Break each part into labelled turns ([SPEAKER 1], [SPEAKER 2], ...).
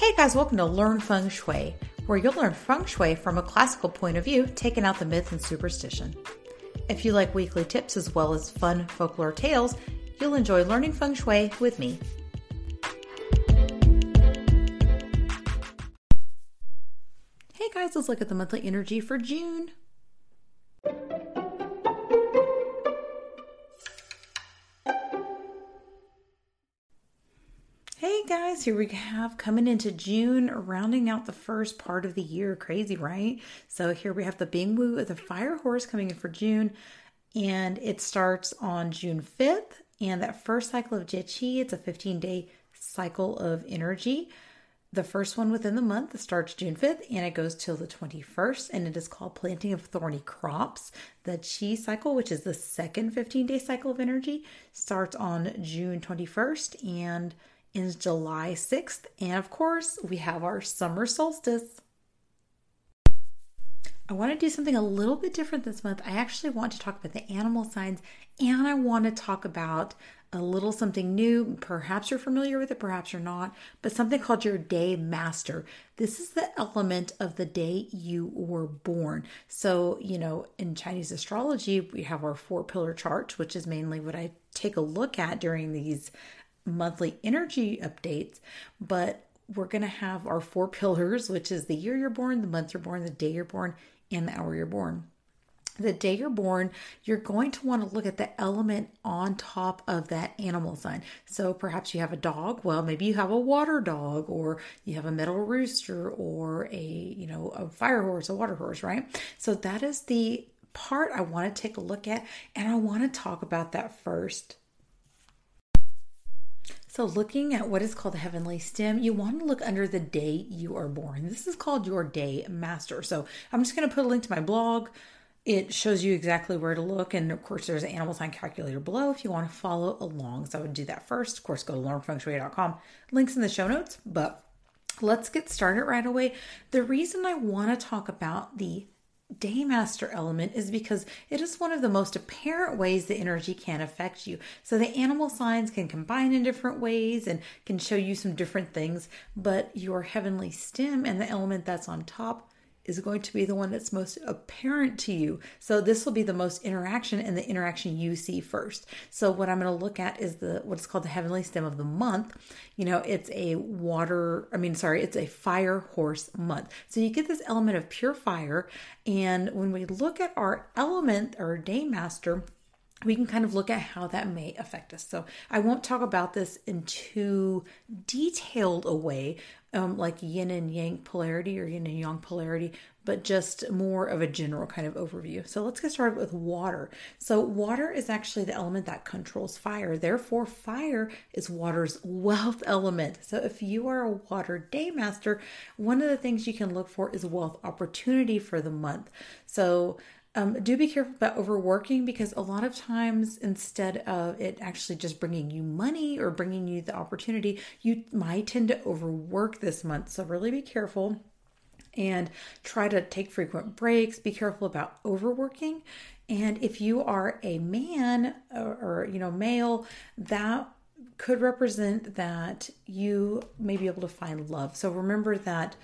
[SPEAKER 1] Hey guys, welcome to Learn Feng Shui, where you'll learn feng shui from a classical point of view, taking out the myth and superstition. If you like weekly tips as well as fun folklore tales, you'll enjoy learning feng shui with me. Hey guys, let's look at the monthly energy for June. Guys, here we have coming into June, rounding out the first part of the year. Crazy, right? So here we have the Bing Bingwu, the fire horse coming in for June, and it starts on June 5th. And that first cycle of Jieqi, it's a 15 day cycle of energy. The first one within the month starts June 5th and it goes till the 21st, and it is called Planting of Thorny Crops. The Qi cycle, which is the second 15 day cycle of energy, starts on June 21st and is July 6th. And of course, we have our summer solstice. I want to do something a little bit different this month. I actually want to talk about the animal signs and I want to talk about a little something new. Perhaps you're familiar with it, perhaps you're not, but something called your day master. This is the element of the day you were born. So, you know, in Chinese astrology, we have our four pillar chart, which is mainly what I take a look at during these monthly energy updates, but we're going to have our four pillars, which is the year you're born, the month you're born, the day you're born, and the hour you're born. The day you're born, you're going to want to look at the element on top of that animal sign. So perhaps you have a dog. Well, maybe you have a water dog, or you have a metal rooster, or a you know a fire horse, a water horse, right? So that is the part I want to take a look at, and I want to talk about that first. So, looking at what is called the heavenly stem, you want to look under the day you are born. This is called your day master. So, I'm just going to put a link to my blog. It shows you exactly where to look. And of course, there's an animal sign calculator below if you want to follow along. So, I would do that first. Of course, go to learnfengshui.com. Links in the show notes. But let's get started right away. The reason I want to talk about the Daymaster element is because it is one of the most apparent ways the energy can affect you. So the animal signs can combine in different ways and can show you some different things, but your heavenly stem and the element that's on top is going to be the one that's most apparent to you. So this will be the most interaction and the interaction you see first. So what I'm going to look at is the what's called the heavenly stem of the month. You know, it's a water, I mean sorry, it's a fire horse month. So you get this element of pure fire and when we look at our element or day master we can kind of look at how that may affect us. So I won't talk about this in too detailed a way, um, like yin and yang polarity or yin and yang polarity, but just more of a general kind of overview. So let's get started with water. So water is actually the element that controls fire. Therefore, fire is water's wealth element. So if you are a water day master, one of the things you can look for is wealth opportunity for the month. So um, do be careful about overworking because a lot of times, instead of it actually just bringing you money or bringing you the opportunity, you might tend to overwork this month. So, really be careful and try to take frequent breaks. Be careful about overworking. And if you are a man or, or you know, male, that could represent that you may be able to find love. So, remember that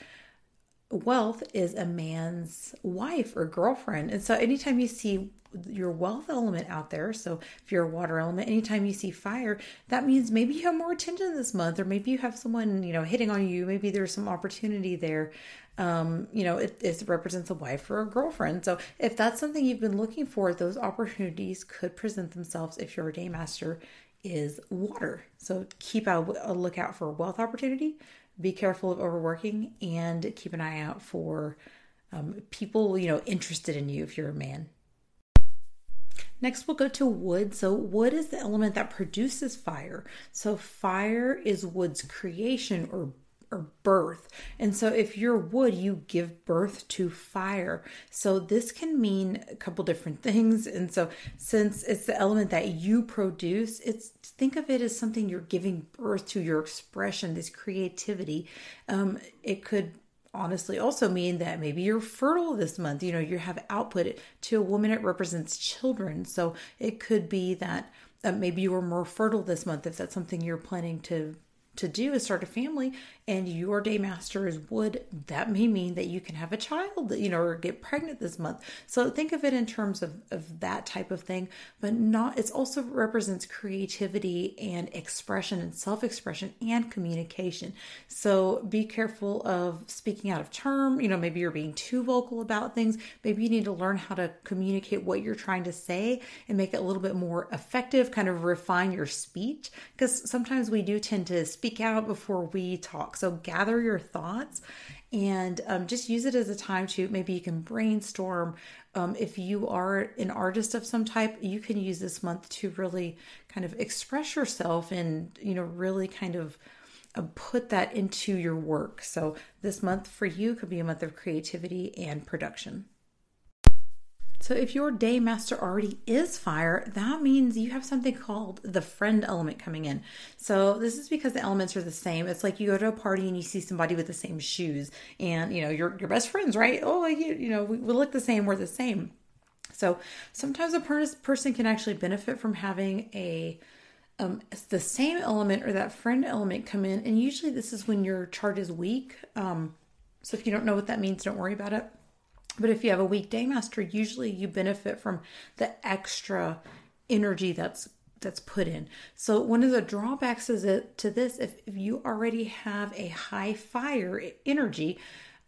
[SPEAKER 1] wealth is a man's wife or girlfriend. And so anytime you see your wealth element out there, so if you're a water element, anytime you see fire, that means maybe you have more attention this month, or maybe you have someone, you know, hitting on you. Maybe there's some opportunity there. Um, you know, it, it represents a wife or a girlfriend. So if that's something you've been looking for, those opportunities could present themselves if your day master is water. So keep a, a lookout for wealth opportunity be careful of overworking and keep an eye out for um, people you know interested in you if you're a man Next, we'll go to wood. So, wood is the element that produces fire. So, fire is wood's creation or or birth. And so if you're wood, you give birth to fire. So this can mean a couple different things. And so since it's the element that you produce, it's think of it as something you're giving birth to your expression, this creativity. Um, it could honestly also mean that maybe you're fertile this month you know you have output to a woman it represents children so it could be that uh, maybe you were more fertile this month if that's something you're planning to to do is start a family and your day master is wood that may mean that you can have a child you know or get pregnant this month. So think of it in terms of, of that type of thing but not it also represents creativity and expression and self-expression and communication. So be careful of speaking out of term you know maybe you're being too vocal about things. Maybe you need to learn how to communicate what you're trying to say and make it a little bit more effective kind of refine your speech because sometimes we do tend to speak out before we talk. So gather your thoughts and um, just use it as a time to maybe you can brainstorm. Um, if you are an artist of some type, you can use this month to really kind of express yourself and, you know, really kind of uh, put that into your work. So this month for you could be a month of creativity and production. So if your day master already is fire, that means you have something called the friend element coming in. So this is because the elements are the same. It's like you go to a party and you see somebody with the same shoes and you know, you're your best friends, right? Oh, you, you know, we, we look the same, we're the same. So sometimes a per- person can actually benefit from having a um, the same element or that friend element come in, and usually this is when your chart is weak. Um, so if you don't know what that means, don't worry about it. But if you have a weak day master, usually you benefit from the extra energy that's that's put in. So one of the drawbacks is it to this if, if you already have a high fire energy,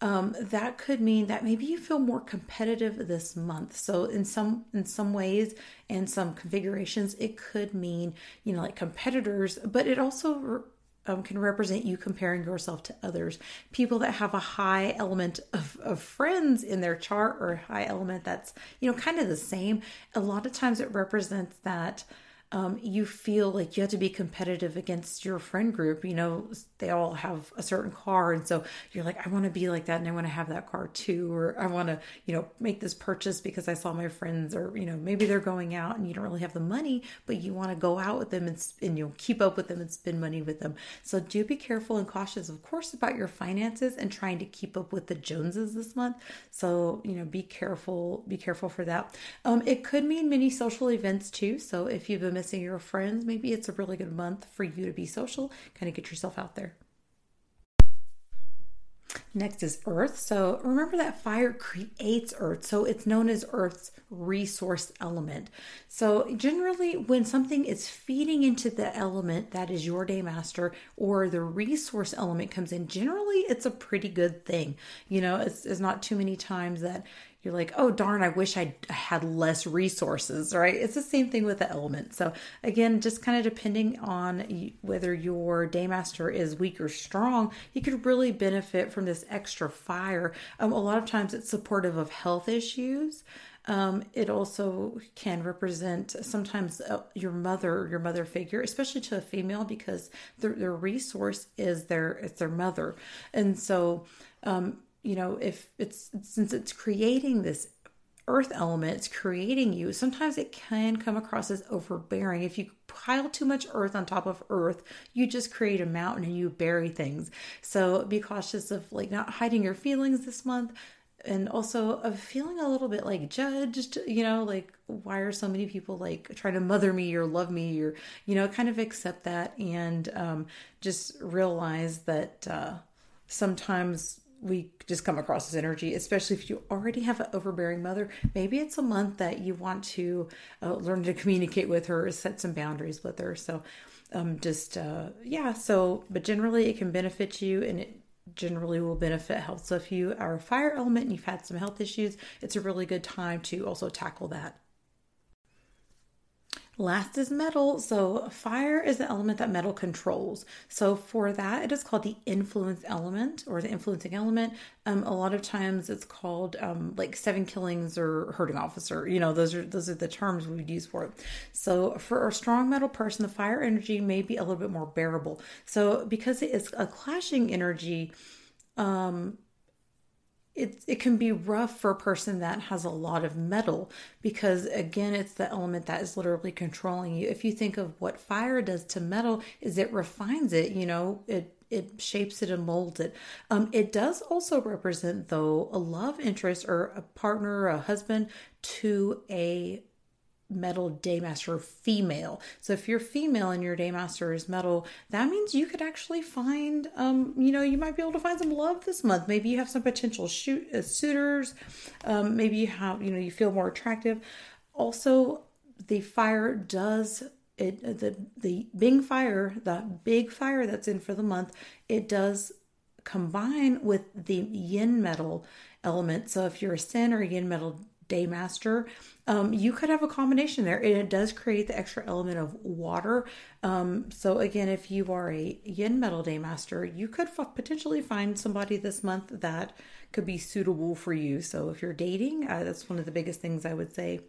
[SPEAKER 1] um, that could mean that maybe you feel more competitive this month. So in some in some ways and some configurations, it could mean you know like competitors, but it also um, can represent you comparing yourself to others. People that have a high element of, of friends in their chart or high element that's, you know, kind of the same. A lot of times it represents that um, you feel like you have to be competitive against your friend group. You know, they all have a certain car. And so you're like, I want to be like that and I want to have that car too. Or I want to, you know, make this purchase because I saw my friends, or, you know, maybe they're going out and you don't really have the money, but you want to go out with them and, and you know, keep up with them and spend money with them. So do be careful and cautious, of course, about your finances and trying to keep up with the Joneses this month. So, you know, be careful, be careful for that. Um, it could mean many social events too. So if you've been missing your friends, maybe it's a really good month for you to be social, kind of get yourself out there. Next is earth. So remember that fire creates earth. So it's known as earth's resource element. So generally, when something is feeding into the element that is your day master or the resource element comes in, generally it's a pretty good thing. You know, it's, it's not too many times that you're like, oh darn, I wish I had less resources, right? It's the same thing with the element. So again, just kind of depending on whether your daymaster is weak or strong, you could really benefit from this extra fire. Um, a lot of times, it's supportive of health issues. Um, it also can represent sometimes uh, your mother, your mother figure, especially to a female, because their, their resource is their it's their mother, and so um, you know, if it's since it's creating this earth element, it's creating you, sometimes it can come across as overbearing. If you pile too much earth on top of earth, you just create a mountain and you bury things. So be cautious of like not hiding your feelings this month and also of feeling a little bit like judged, you know, like why are so many people like trying to mother me or love me or, you know, kind of accept that and um, just realize that uh, sometimes we just come across as energy, especially if you already have an overbearing mother. Maybe it's a month that you want to uh, learn to communicate with her, set some boundaries with her. So, um, just uh, yeah. So, but generally, it can benefit you, and it generally will benefit health. So, if you are a fire element and you've had some health issues, it's a really good time to also tackle that. Last is metal. So, fire is the element that metal controls. So, for that, it is called the influence element or the influencing element. Um, a lot of times it's called um, like seven killings or hurting officer. You know, those are those are the terms we would use for it. So, for a strong metal person, the fire energy may be a little bit more bearable. So, because it is a clashing energy, um, it, it can be rough for a person that has a lot of metal because again it's the element that is literally controlling you. If you think of what fire does to metal is it refines it you know it it shapes it and molds it. Um, it does also represent though a love interest or a partner or a husband to a metal daymaster female. So if you're female and your daymaster is metal, that means you could actually find, um, you know, you might be able to find some love this month. Maybe you have some potential shoot uh, suitors. Um, maybe you have, you know, you feel more attractive. Also, the fire does it the the big fire, the big fire that's in for the month, it does combine with the yin metal element. So if you're a Xin or yin metal Daymaster, um, you could have a combination there. And it does create the extra element of water. Um, so, again, if you are a Yin Metal Daymaster, you could f- potentially find somebody this month that could be suitable for you. So, if you're dating, uh, that's one of the biggest things I would say.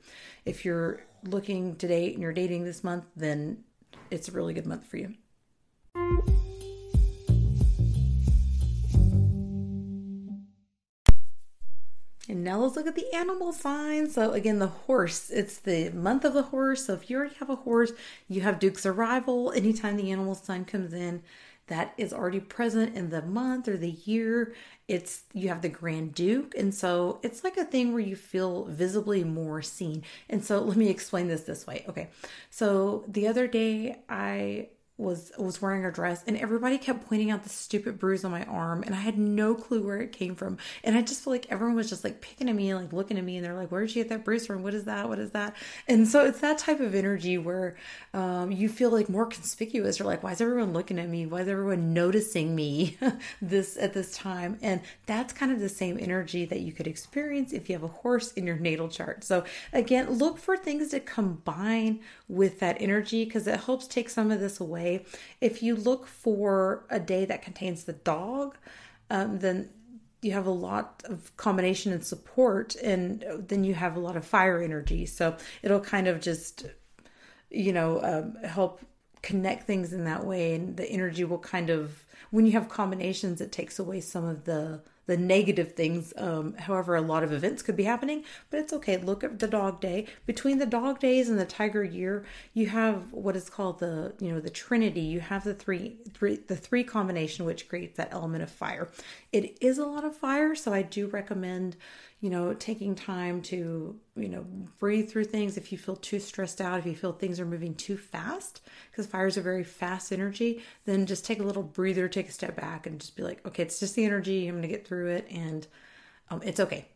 [SPEAKER 1] If you're looking to date and you're dating this month, then it's a really good month for you. And look at the animal signs. So again, the horse, it's the month of the horse. So if you already have a horse, you have Duke's arrival. Anytime the animal sign comes in, that is already present in the month or the year. It's you have the Grand Duke, and so it's like a thing where you feel visibly more seen. And so let me explain this this way. Okay, so the other day I was was wearing a dress and everybody kept pointing out the stupid bruise on my arm and I had no clue where it came from. And I just feel like everyone was just like picking at me and like looking at me and they're like, Where did you get that bruise from? What is that? What is that? And so it's that type of energy where um, you feel like more conspicuous. You're like, why is everyone looking at me? Why is everyone noticing me this at this time? And that's kind of the same energy that you could experience if you have a horse in your natal chart. So again, look for things to combine with that energy because it helps take some of this away if you look for a day that contains the dog, um, then you have a lot of combination and support, and then you have a lot of fire energy. So it'll kind of just, you know, um, help connect things in that way, and the energy will kind of when you have combinations, it takes away some of the the negative things. Um, however, a lot of events could be happening, but it's okay. Look at the dog day. Between the dog days and the tiger year, you have what is called the you know the trinity. You have the three three the three combination, which creates that element of fire. It is a lot of fire, so I do recommend you know, taking time to, you know, breathe through things if you feel too stressed out, if you feel things are moving too fast, because fire is a very fast energy, then just take a little breather, take a step back, and just be like, okay, it's just the energy. I'm going to get through it, and um, it's okay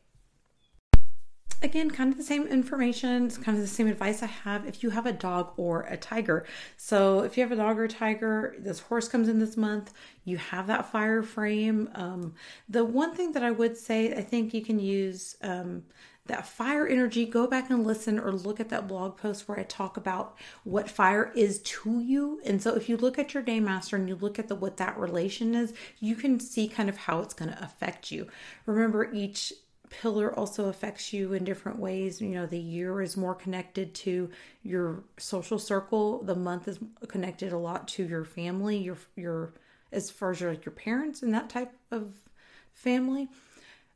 [SPEAKER 1] again, kind of the same information. It's kind of the same advice I have if you have a dog or a tiger. So, if you have a dog or a tiger, this horse comes in this month, you have that fire frame. Um, the one thing that I would say, I think you can use um, that fire energy. Go back and listen or look at that blog post where I talk about what fire is to you. And so, if you look at your day master and you look at the what that relation is, you can see kind of how it's going to affect you. Remember, each pillar also affects you in different ways. You know, the year is more connected to your social circle. The month is connected a lot to your family, your your as far as your like your parents and that type of family.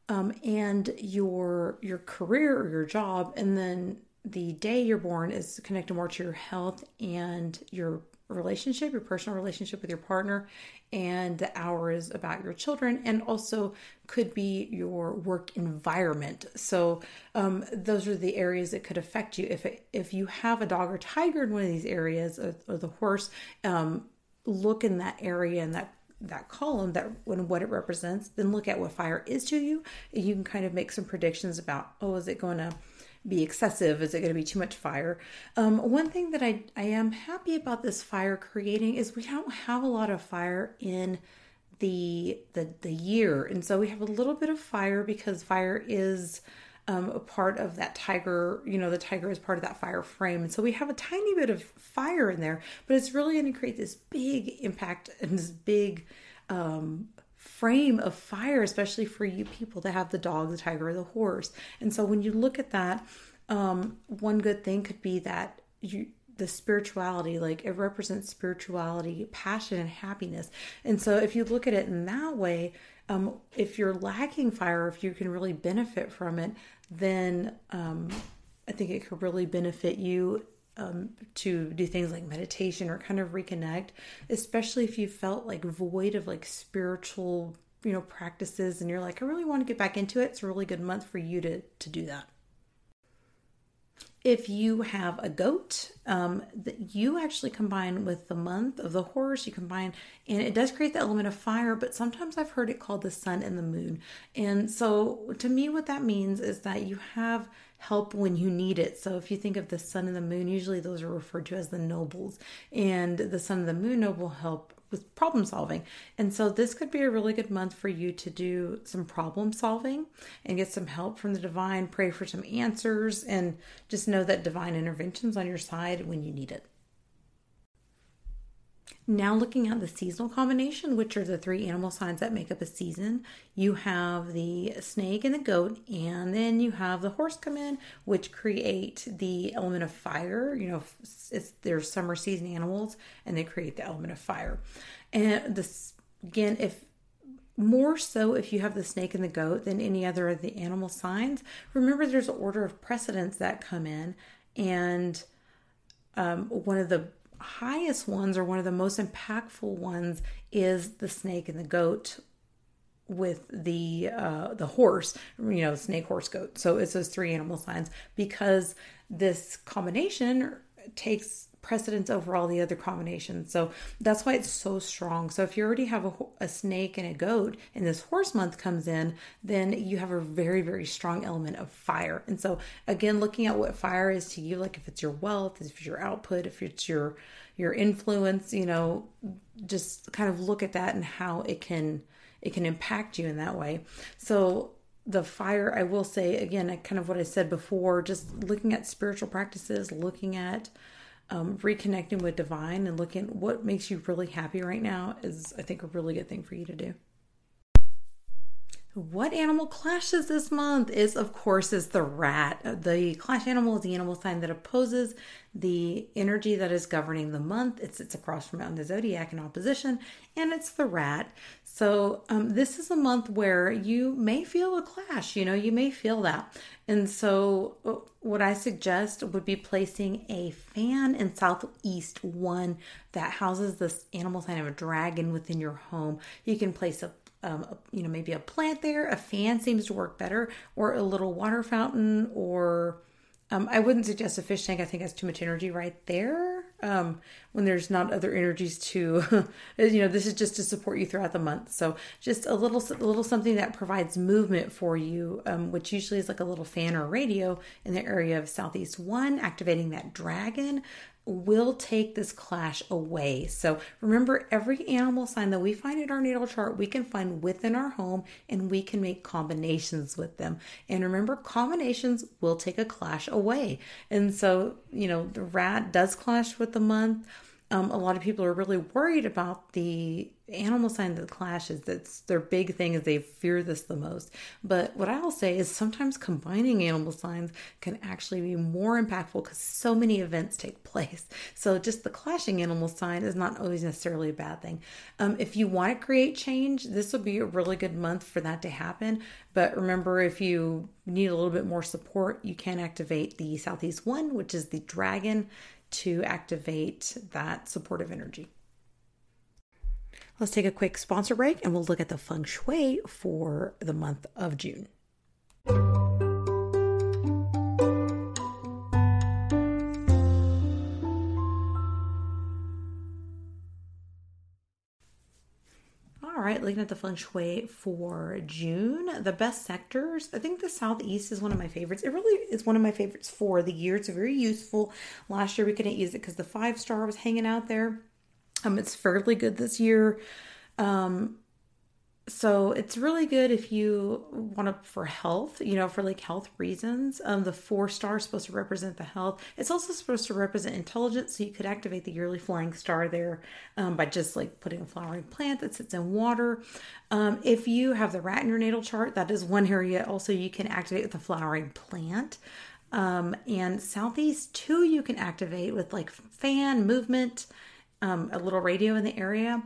[SPEAKER 1] Um, and your your career or your job, and then the day you're born is connected more to your health and your relationship, your personal relationship with your partner, and the hours about your children, and also could be your work environment. So um, those are the areas that could affect you. If if you have a dog or tiger in one of these areas, or, or the horse, um, look in that area and that that column that when what it represents then look at what fire is to you and you can kind of make some predictions about oh is it going to be excessive? Is it going to be too much fire? Um, one thing that I, I am happy about this fire creating is we don't have a lot of fire in the the the year, and so we have a little bit of fire because fire is um, a part of that tiger. You know, the tiger is part of that fire frame, and so we have a tiny bit of fire in there, but it's really going to create this big impact and this big um, frame of fire, especially for you people to have the dog, the tiger, the horse. And so when you look at that, um, one good thing could be that you the spirituality like it represents spirituality passion and happiness and so if you look at it in that way um, if you're lacking fire if you can really benefit from it then um, i think it could really benefit you um, to do things like meditation or kind of reconnect, especially if you felt like void of like spiritual, you know, practices and you're like, I really want to get back into it. It's a really good month for you to to do that. If you have a goat, um, that you actually combine with the month of the horse, you combine, and it does create the element of fire, but sometimes I've heard it called the sun and the moon. And so to me, what that means is that you have help when you need it. So if you think of the sun and the moon, usually those are referred to as the nobles, and the sun and the moon noble help with problem solving. And so this could be a really good month for you to do some problem solving and get some help from the divine, pray for some answers, and just know that divine intervention's on your side when you need it. Now, looking at the seasonal combination, which are the three animal signs that make up a season, you have the snake and the goat, and then you have the horse come in, which create the element of fire. You know, it's they're summer season animals, and they create the element of fire. And this again, if more so if you have the snake and the goat than any other of the animal signs, remember there's an order of precedence that come in, and um, one of the highest ones or one of the most impactful ones is the snake and the goat with the uh the horse you know snake horse goat. So it's those three animal signs because this combination takes precedence over all the other combinations. So that's why it's so strong. So if you already have a, a, snake and a goat and this horse month comes in, then you have a very, very strong element of fire. And so again, looking at what fire is to you, like if it's your wealth, if it's your output, if it's your your influence, you know, just kind of look at that and how it can it can impact you in that way. So the fire, I will say again, kind of what I said before, just looking at spiritual practices, looking at um, reconnecting with divine and looking what makes you really happy right now is, I think, a really good thing for you to do. What animal clashes this month is, of course, is the rat. The clash animal is the animal sign that opposes the energy that is governing the month. It sits across from it on the zodiac in opposition, and it's the rat. So um, this is a month where you may feel a clash. You know, you may feel that, and so uh, what I suggest would be placing a fan in southeast one that houses this animal sign of a dragon within your home. You can place a um, you know, maybe a plant there. A fan seems to work better, or a little water fountain, or um, I wouldn't suggest a fish tank. I think has too much energy right there. Um, when there's not other energies to, you know, this is just to support you throughout the month. So just a little, a little something that provides movement for you, um, which usually is like a little fan or radio in the area of Southeast One, activating that dragon will take this clash away. So remember, every animal sign that we find in our natal chart, we can find within our home and we can make combinations with them. And remember, combinations will take a clash away. And so, you know, the rat does clash with the month. Um, a lot of people are really worried about the animal sign that clashes. That's their big thing is they fear this the most. But what I'll say is sometimes combining animal signs can actually be more impactful because so many events take place. So just the clashing animal sign is not always necessarily a bad thing. Um, if you want to create change, this will be a really good month for that to happen. But remember, if you need a little bit more support, you can activate the Southeast One, which is the dragon to activate that supportive energy. Let's take a quick sponsor break and we'll look at the feng shui for the month of June. Right, looking at the feng shui for June, the best sectors. I think the southeast is one of my favorites. It really is one of my favorites for the year. It's very useful. Last year we couldn't use it because the five star was hanging out there. Um, it's fairly good this year. Um, so it's really good if you want to for health you know for like health reasons um the four star is supposed to represent the health. It's also supposed to represent intelligence so you could activate the yearly flying star there um, by just like putting a flowering plant that sits in water. Um, if you have the rat in your natal chart that is one area also you can activate with a flowering plant. Um, and southeast two you can activate with like fan movement um, a little radio in the area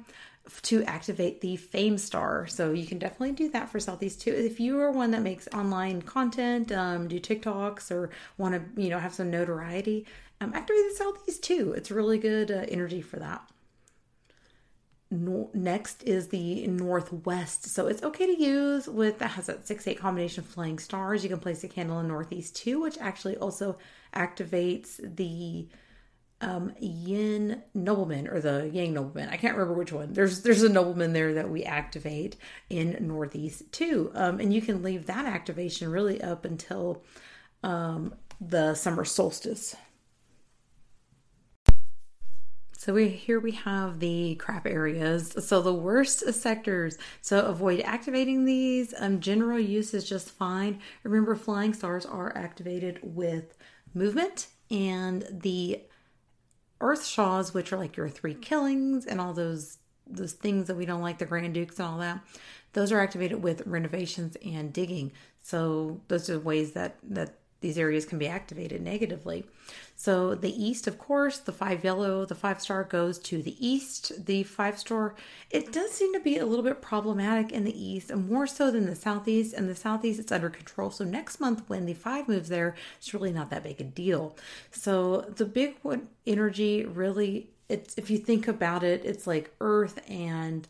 [SPEAKER 1] to activate the fame star. So you can definitely do that for Southeast too. If you are one that makes online content, um, do TikToks or want to, you know, have some notoriety, um, activate the Southeast too. It's really good uh, energy for that. next is the northwest. So it's okay to use with that has that six eight combination of flying stars. You can place a candle in northeast too, which actually also activates the um, yin nobleman or the yang nobleman. I can't remember which one. There's there's a nobleman there that we activate in northeast too, um, and you can leave that activation really up until um, the summer solstice. So we here we have the crap areas. So the worst sectors. So avoid activating these. Um, general use is just fine. Remember, flying stars are activated with movement and the Earth Shas, which are like your three killings and all those those things that we don't like, the Grand Dukes and all that. Those are activated with renovations and digging. So those are ways that that these areas can be activated negatively. So the east, of course, the five yellow, the five star goes to the east. The five star, it does seem to be a little bit problematic in the east, and more so than the southeast. And the southeast, it's under control. So next month, when the five moves there, it's really not that big a deal. So the big one energy really, it's if you think about it, it's like Earth and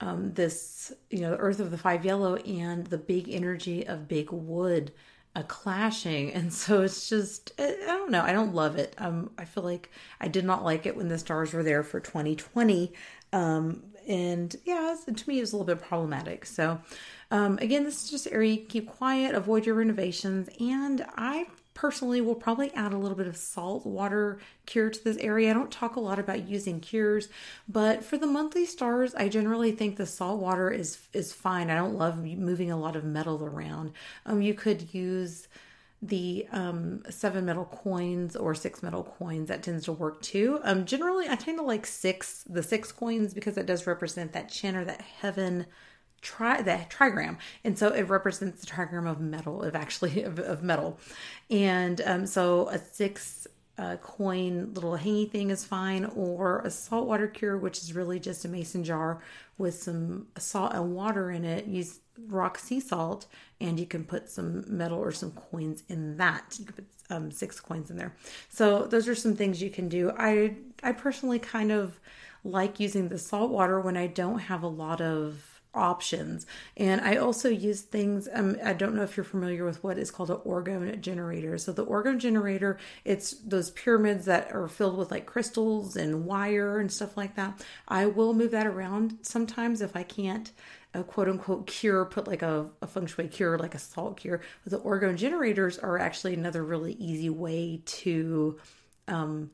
[SPEAKER 1] um, this, you know, the Earth of the five yellow and the big energy of big wood a clashing and so it's just i don't know i don't love it. Um i feel like i did not like it when the stars were there for 2020 um and yeah to me it was a little bit problematic. So um again this is just area keep quiet avoid your renovations and i personally will probably add a little bit of salt water cure to this area. I don't talk a lot about using cures, but for the monthly stars, I generally think the salt water is is fine. I don't love moving a lot of metal around. Um, you could use the um, seven metal coins or six metal coins that tends to work too. Um, generally, I tend to like six the six coins because it does represent that Qian or that heaven tri the trigram. And so it represents the trigram of metal of actually of, of metal. And um, so a six uh, coin little hangy thing is fine or a saltwater cure which is really just a mason jar with some salt and water in it. Use rock sea salt and you can put some metal or some coins in that. You can put um, six coins in there. So those are some things you can do. I i personally kind of like using the salt water when i don't have a lot of options. And I also use things, um, I don't know if you're familiar with what is called an orgone generator. So the orgone generator, it's those pyramids that are filled with like crystals and wire and stuff like that. I will move that around sometimes if I can't a quote unquote cure, put like a, a feng shui cure, like a salt cure. But the orgone generators are actually another really easy way to um,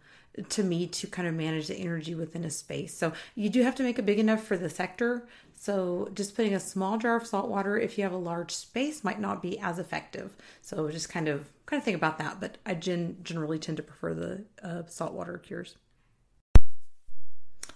[SPEAKER 1] to me to kind of manage the energy within a space. So you do have to make it big enough for the sector. So just putting a small jar of salt water if you have a large space might not be as effective. So just kind of kind of think about that. But I gen- generally tend to prefer the uh, salt water cures.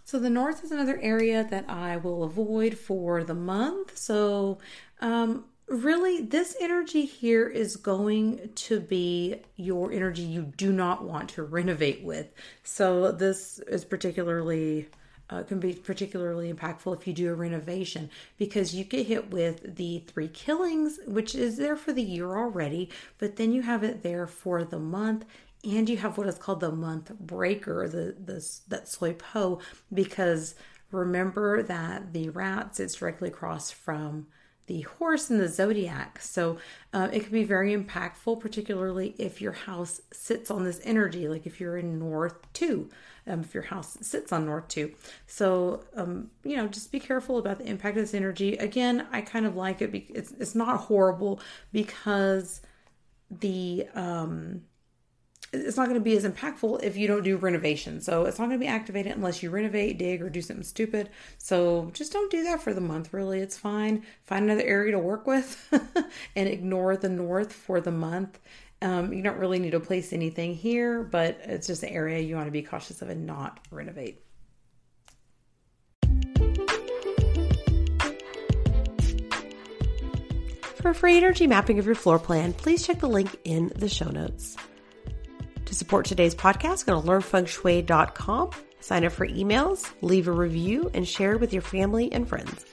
[SPEAKER 1] So the north is another area that I will avoid for the month. So um, really this energy here is going to be your energy you do not want to renovate with so this is particularly uh, can be particularly impactful if you do a renovation because you get hit with the three killings which is there for the year already but then you have it there for the month and you have what is called the month breaker the this that Sui Po because remember that the rat sits directly across from the horse in the zodiac. So uh, it can be very impactful, particularly if your house sits on this energy, like if you're in North 2, um, if your house sits on North 2. So, um, you know, just be careful about the impact of this energy. Again, I kind of like it. Because it's, it's not horrible because the. Um, it's not going to be as impactful if you don't do renovation. So it's not going to be activated unless you renovate, dig, or do something stupid. So just don't do that for the month, really. It's fine. Find another area to work with and ignore the north for the month. Um, you don't really need to place anything here, but it's just an area you want to be cautious of and not renovate.
[SPEAKER 2] For a free energy mapping of your floor plan, please check the link in the show notes. To support today's podcast, go to learnfengshui.com, sign up for emails, leave a review, and share with your family and friends.